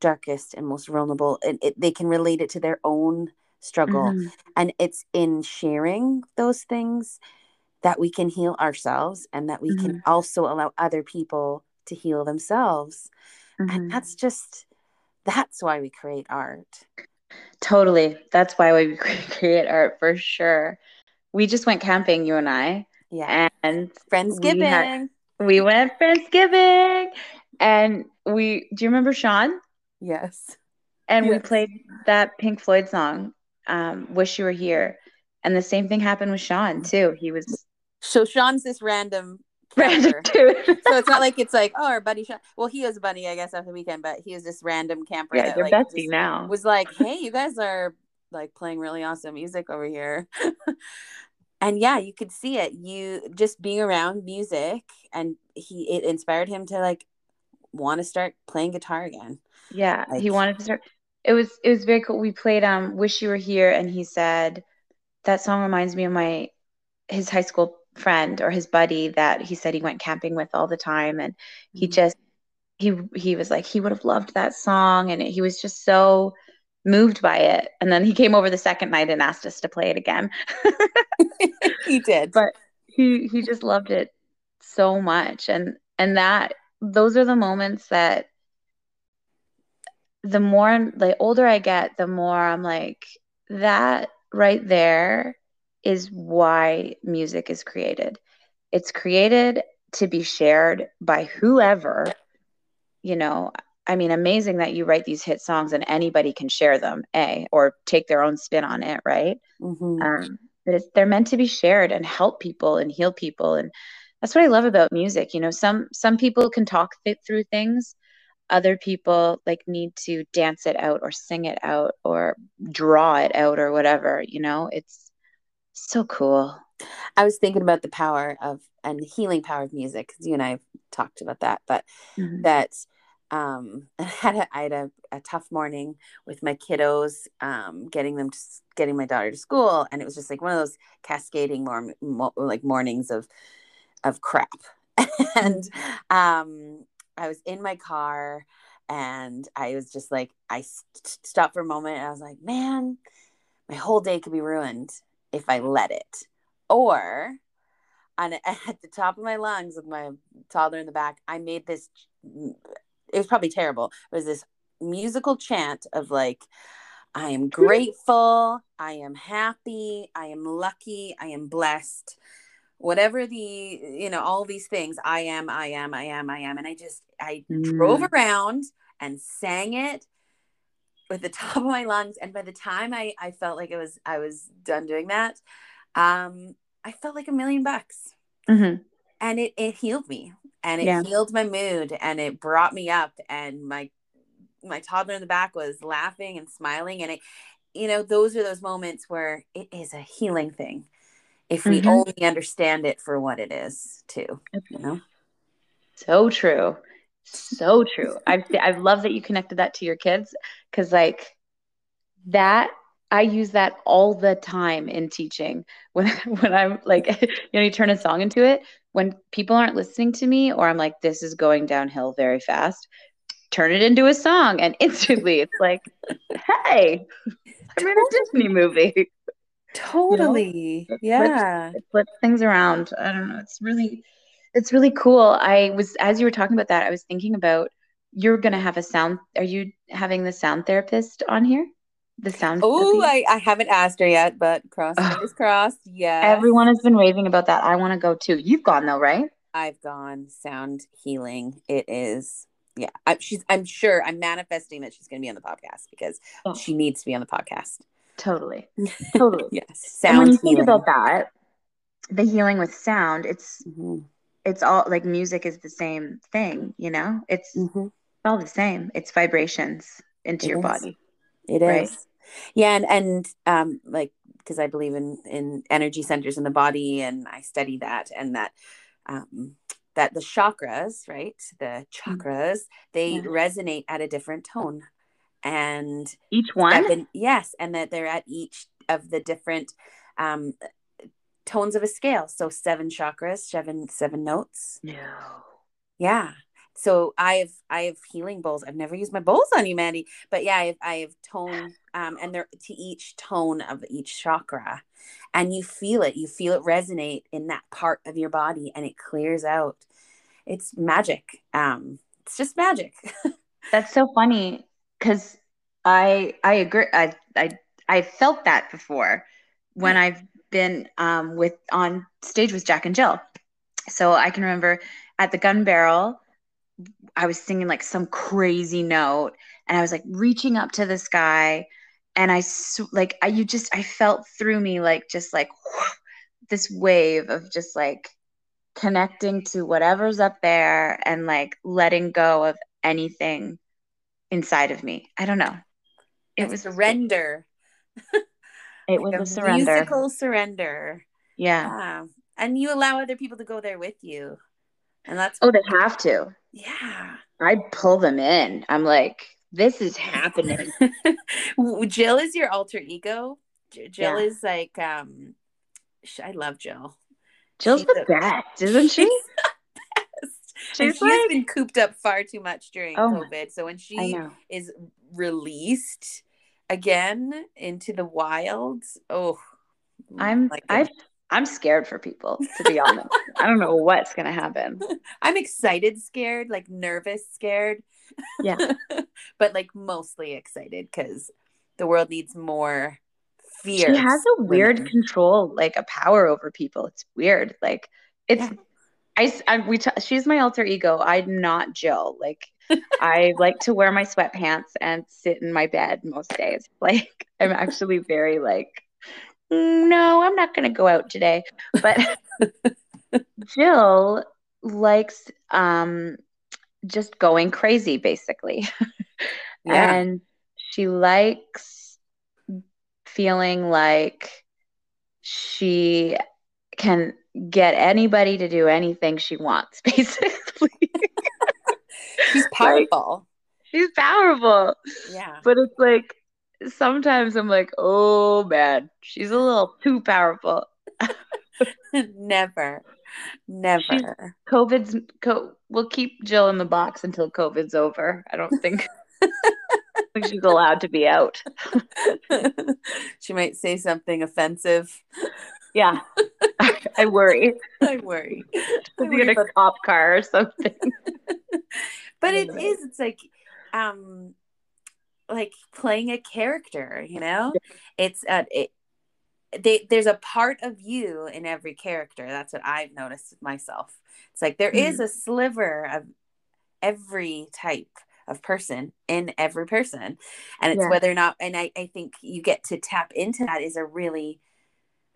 darkest and most vulnerable, and it, they can relate it to their own struggle. Mm-hmm. And it's in sharing those things that we can heal ourselves and that we mm-hmm. can also allow other people to heal themselves. Mm-hmm. And that's just that's why we create art. Totally. That's why we create art for sure. We just went camping, you and I. Yeah. And Friendsgiving. We, had, we went Friendsgiving. And we do you remember Sean? Yes. And yes. we played that Pink Floyd song, um, Wish You Were Here. And the same thing happened with Sean too. He was so Sean's this random so it's not like it's like oh our buddy Sean. Well, he was a buddy, I guess, after the weekend, but he was this random camper. Yeah, that, like, bestie now. Was like, hey, you guys are like playing really awesome music over here. and yeah, you could see it. You just being around music, and he it inspired him to like want to start playing guitar again. Yeah, like, he wanted to start. It was it was very cool. We played um "Wish You Were Here," and he said that song reminds me of my his high school friend or his buddy that he said he went camping with all the time and he mm-hmm. just he he was like he would have loved that song and he was just so moved by it and then he came over the second night and asked us to play it again he did but he he just loved it so much and and that those are the moments that the more the older i get the more i'm like that right there is why music is created. It's created to be shared by whoever, you know. I mean, amazing that you write these hit songs and anybody can share them, A, or take their own spin on it, right? Mm-hmm. Um, but it's they're meant to be shared and help people and heal people and that's what i love about music you know some some people can talk th- through things other people like need to dance it out or sing it out or draw it out or whatever you know? It's so cool. I was thinking about the power of and the healing power of music because you and i talked about that but mm-hmm. that um I had a, I had a, a tough morning with my kiddos um getting them to getting my daughter to school and it was just like one of those cascading more, more like mornings of of crap. And um I was in my car and I was just like I st- stopped for a moment and I was like man my whole day could be ruined if I let it or on at the top of my lungs with my toddler in the back I made this it was probably terrible. It was this musical chant of like, I am grateful, I am happy, I am lucky, I am blessed. Whatever the, you know, all these things, I am, I am, I am, I am. And I just, I mm. drove around and sang it with the top of my lungs. And by the time I, I felt like it was, I was done doing that, um, I felt like a million bucks. Mm-hmm. And it, it healed me and it yeah. healed my mood and it brought me up and my my toddler in the back was laughing and smiling and it you know those are those moments where it is a healing thing if we mm-hmm. only understand it for what it is too you know so true so true i've i've loved that you connected that to your kids because like that I use that all the time in teaching. When when I'm like, you know, you turn a song into it. When people aren't listening to me, or I'm like, this is going downhill very fast. Turn it into a song, and instantly it's like, hey, I'm in a Disney movie. Totally, you know? yeah. Flips, flips things around. I don't know. It's really, it's really cool. I was as you were talking about that, I was thinking about you're gonna have a sound. Are you having the sound therapist on here? the sound. Oh, I, I haven't asked her yet, but cross fingers crossed. Yeah. Everyone has been raving about that. I want to go too. You've gone though, right? I've gone sound healing. It is yeah. I, she's I'm sure I'm manifesting that she's going to be on the podcast because oh. she needs to be on the podcast. Totally. Totally. yes. Sound and when you healing. think about that, the healing with sound, it's mm-hmm. it's all like music is the same thing, you know? It's mm-hmm. all the same. It's vibrations into it your is. body. It right? is yeah and and um like because i believe in in energy centers in the body and i study that and that um that the chakras right the mm. chakras they yeah. resonate at a different tone and each one been, yes and that they're at each of the different um tones of a scale so seven chakras seven seven notes no yeah so I have I have healing bowls. I've never used my bowls on you, Mandy, but yeah, I have, I have tone, um, and they're to each tone of each chakra, and you feel it. You feel it resonate in that part of your body, and it clears out. It's magic. Um, it's just magic. That's so funny because I I agree. I I I felt that before when I've been um with on stage with Jack and Jill. So I can remember at the Gun Barrel I was singing like some crazy note and I was like reaching up to the sky and I like I you just I felt through me like just like whoosh, this wave of just like connecting to whatever's up there and like letting go of anything inside of me. I don't know. It it's was surrender. it was a, a surrender. Musical surrender. Yeah. yeah. And you allow other people to go there with you. And that's Oh, they have to. Yeah. I pull them in. I'm like, this is happening. Jill is your alter ego. Jill yeah. is like, um, I love Jill. Jill's She's the a, best, isn't she? She's she like, has been cooped up far too much during oh, COVID. So when she is released again into the wilds, oh, I'm like I'm scared for people, to be honest. I don't know what's going to happen. I'm excited, scared, like nervous, scared. Yeah. but like mostly excited because the world needs more fear. She has a weird women. control, like a power over people. It's weird. Like, it's. Yeah. I, I we t- she's my alter ego. I'm not Jill. Like I like to wear my sweatpants and sit in my bed most days. Like I'm actually very like "Mm, no, I'm not going to go out today. But Jill likes um, just going crazy, basically. Yeah. and she likes feeling like she can get anybody to do anything she wants, basically. She's powerful. She's powerful. yeah. But it's like sometimes I'm like, oh man, she's a little too powerful. Never. Never. COVID's co- we'll keep Jill in the box until COVID's over. I don't think, I think she's allowed to be out. she might say something offensive. Yeah. I worry. I worry. I She'll be worry in a about- cop car or something. but it Anyway. is it's like um like playing a character you know it's uh it they, there's a part of you in every character that's what i've noticed myself it's like there is a sliver of every type of person in every person and it's Yeah. whether or not and I, I think you get to tap into that is a really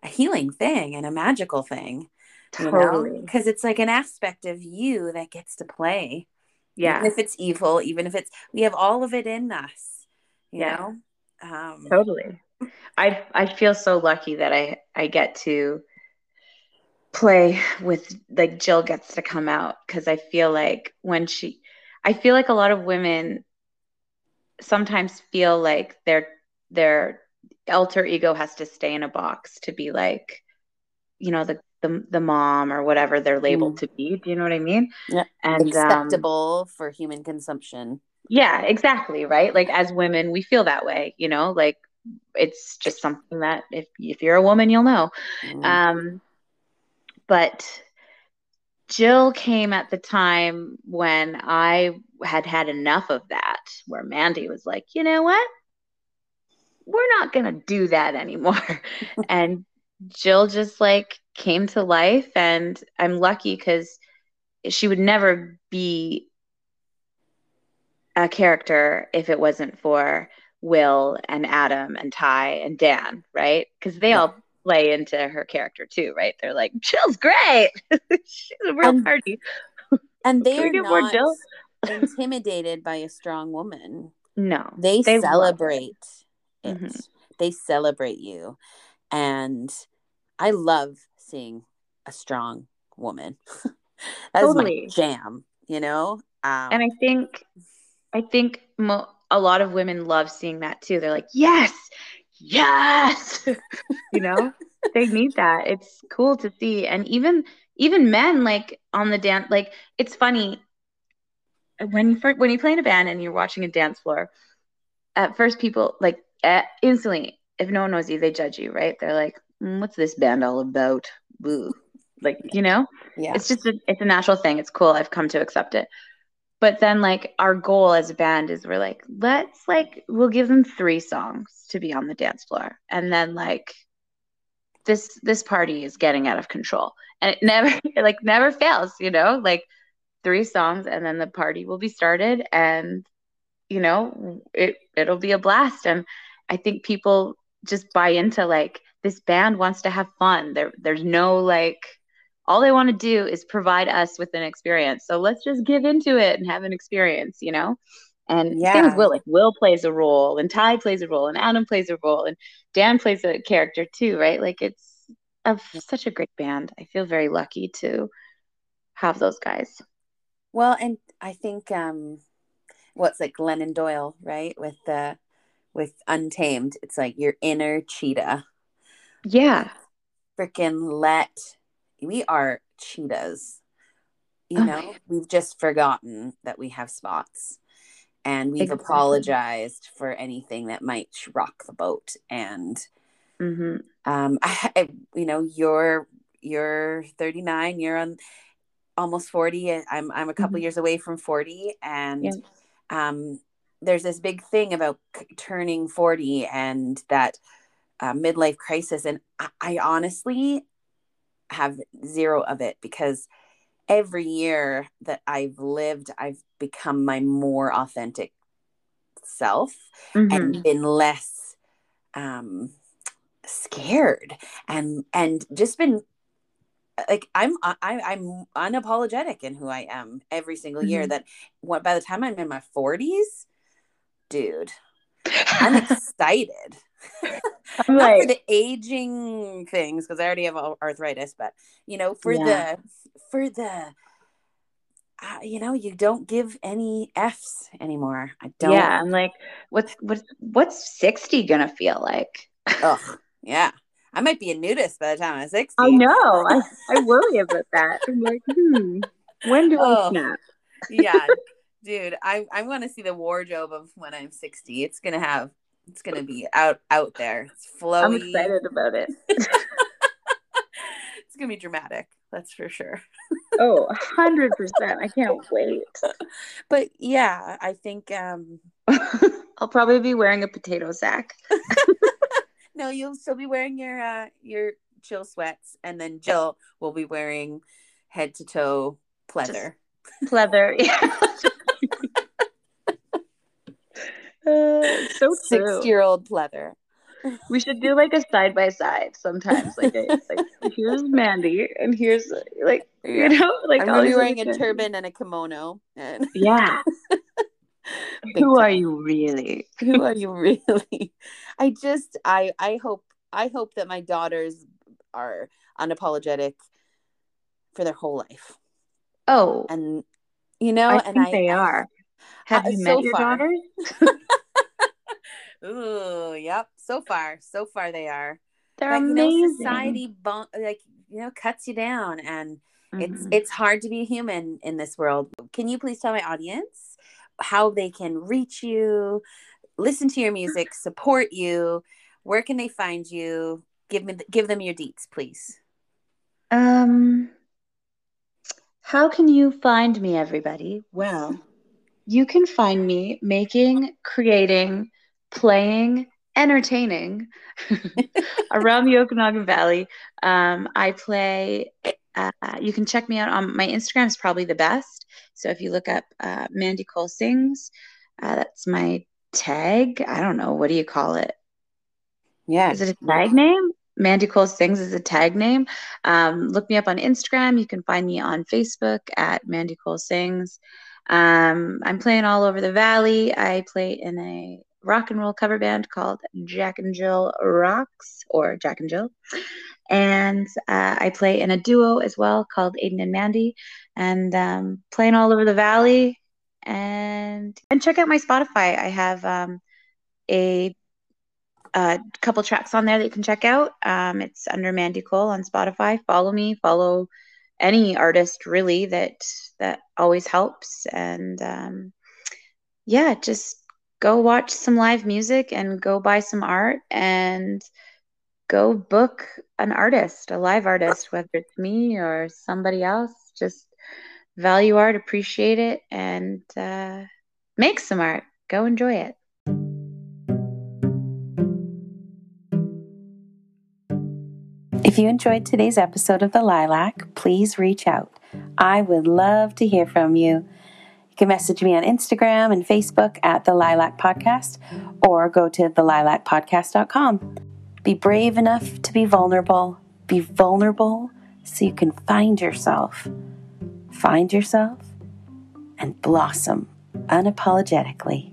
a healing thing and a magical thing Totally. because it's like an aspect of you that gets to play Yeah. even if it's evil even if it's we have all of it in us you Yeah. know um Totally. I I feel so lucky that I I get to play with like Jill gets to come out because I feel like when she I feel like a lot of women sometimes feel like their their alter ego has to stay in a box to be like you know the the, the mom or whatever they're labeled to be do you know what I mean Yeah. and um, acceptable for human consumption yeah, exactly, right? Like as women, we feel that way, you know, like it's just something that if if you're a woman, you'll know. Mm. Um but Jill came at the time when I had had enough of that, where Mandy was like, you know what? We're not going to do that anymore. and Jill just like came to life. And I'm lucky because she would never be a character if it wasn't for Will and Adam and Ty and Dan, right? Because they all play into her character too, right? They're like, Jill's great. She's a real And party. and they we are get more not intimidated by a strong woman No, they, They celebrate it, Mhm. they celebrate you and i love seeing a strong woman that is Totally. my jam you know um and I think, I think mo- a lot of women love seeing that too. They're like, yes, yes, you know, they need that. It's cool to see, and even even men like on the dance, like it's funny when you when you play in a band and you're watching a dance floor. At first, people like instantly, if no one knows you, they judge you, right? They're like, "Mm, "What's this band all about?" Boo. Like, you know, yeah. It's just a, it's a natural thing. It's cool. I've come to accept it. But then like our goal as a band is we're like let's like we'll give them three songs to be on the dance floor. And then like this this party is getting out of control. And it never it like never fails you know? Like three songs and then the party will be started and you know it it'll be a blast. And i think people just buy into like this band wants to have fun there there's no like all they want to do is provide us with an experience. So let's just give into it and have an experience, you know? And same with Yeah. Will. Like Will plays a role, and Ty plays a role, and Adam plays a role, and Dan plays a character too, right? Like it's a, such a great band. I feel very lucky to have those guys. well and i think um what's like Glennon Doyle, right? With the with Untamed. It's like your inner cheetah. Yeah. Freaking let we are cheetahs. You Oh. know, we've just forgotten that we have spots. And we've Exactly. apologized for anything that might rock the boat. And hmm um I, I you know, you're you're 39, you're on almost 40. I'm I'm a couple Mhm. years away from 40 and Yeah. um there's this big thing about c- turning 40 and that uh, midlife crisis and I, I honestly have zero of it because every year that I've lived I've become my more authentic self hmm and been less um scared and and just been like I'm I, I'm unapologetic in who I am every single mm-hmm. year. That what by the time I'm in my 40s, dude, I'm excited. I'm Not for the aging things because I already have arthritis, but you know, for yeah. the for the uh, you know, you don't give any F's anymore. I don't. Yeah, I'm like, what's what's what's sixty gonna feel like? Ugh, yeah. I might be a nudist by the time I'm sixty. I know. I, I worry about that. I'm like, hmm, when do oh, I snap? yeah, dude, I I want to see the wardrobe of when I'm sixty. It's gonna have. It's gonna be out out there. It's flowy. I'm excited about it. it's gonna be dramatic. That's for sure. oh, 100%. I can't wait. But yeah, I think um I'll probably be wearing a potato sack. no, you'll still be wearing your uh your chill sweats and then Jill will be wearing head to toe pleather. Just pleather, yeah. Uh, so six year old pleather we should do like a side by side sometimes. Like, a, like here's Mandy, and here's like you know, like I'm gonna be wearing a turban and a kimono. And yeah. Who time. are you really? Who are you really? I just I I hope I hope that my daughters are unapologetic for their whole life. Oh, and you know, I and think I, they are. Have uh, you met so your far. daughters? Ooh, yep. So far, so far they are. They're but, amazing. You know, society, bon- like you know, cuts you down, and mm-hmm. it's it's hard to be human in this world. Can you please tell my audience how they can reach you, listen to your music, support you? Where can they find you? Give me give them your deets, please. Um, how can you find me, everybody? Well, you can find me making, creating playing, entertaining around the Okanagan Valley. Um, I play. Uh, you can check me out on my Instagram is probably the best. So if you look up uh, Mandy Cole sings, uh, that's my tag. I don't know what do you call it. Yeah, is it a tag name? Mandy Cole Sings is a tag name. Um, look me up on Instagram. You can find me on Facebook at Mandy Cole Sings. Um, I'm playing all over the valley. I play in a rock and roll cover band called Jack and Jill Rocks or Jack and Jill. And uh, I play in a duo as well called Aiden and Mandy, and um, playing all over the valley. And and check out my Spotify. I have um, a, a couple tracks on there that you can check out. Um, it's under Mandy Cole on Spotify. Follow me. Follow any artist really that that always helps. And um, yeah, just go watch some live music and go buy some art and go book an artist, a live artist, whether it's me or somebody else. Just value art, appreciate it, and uh, make some art. Go enjoy it. If you enjoyed today's episode of The Lilac, please reach out. I would love to hear from you. You can message me on Instagram and Facebook at The Lilac Podcast or go to thelilacpodcast.com. Be brave enough to be vulnerable. Be vulnerable so you can find yourself. Find yourself and blossom unapologetically.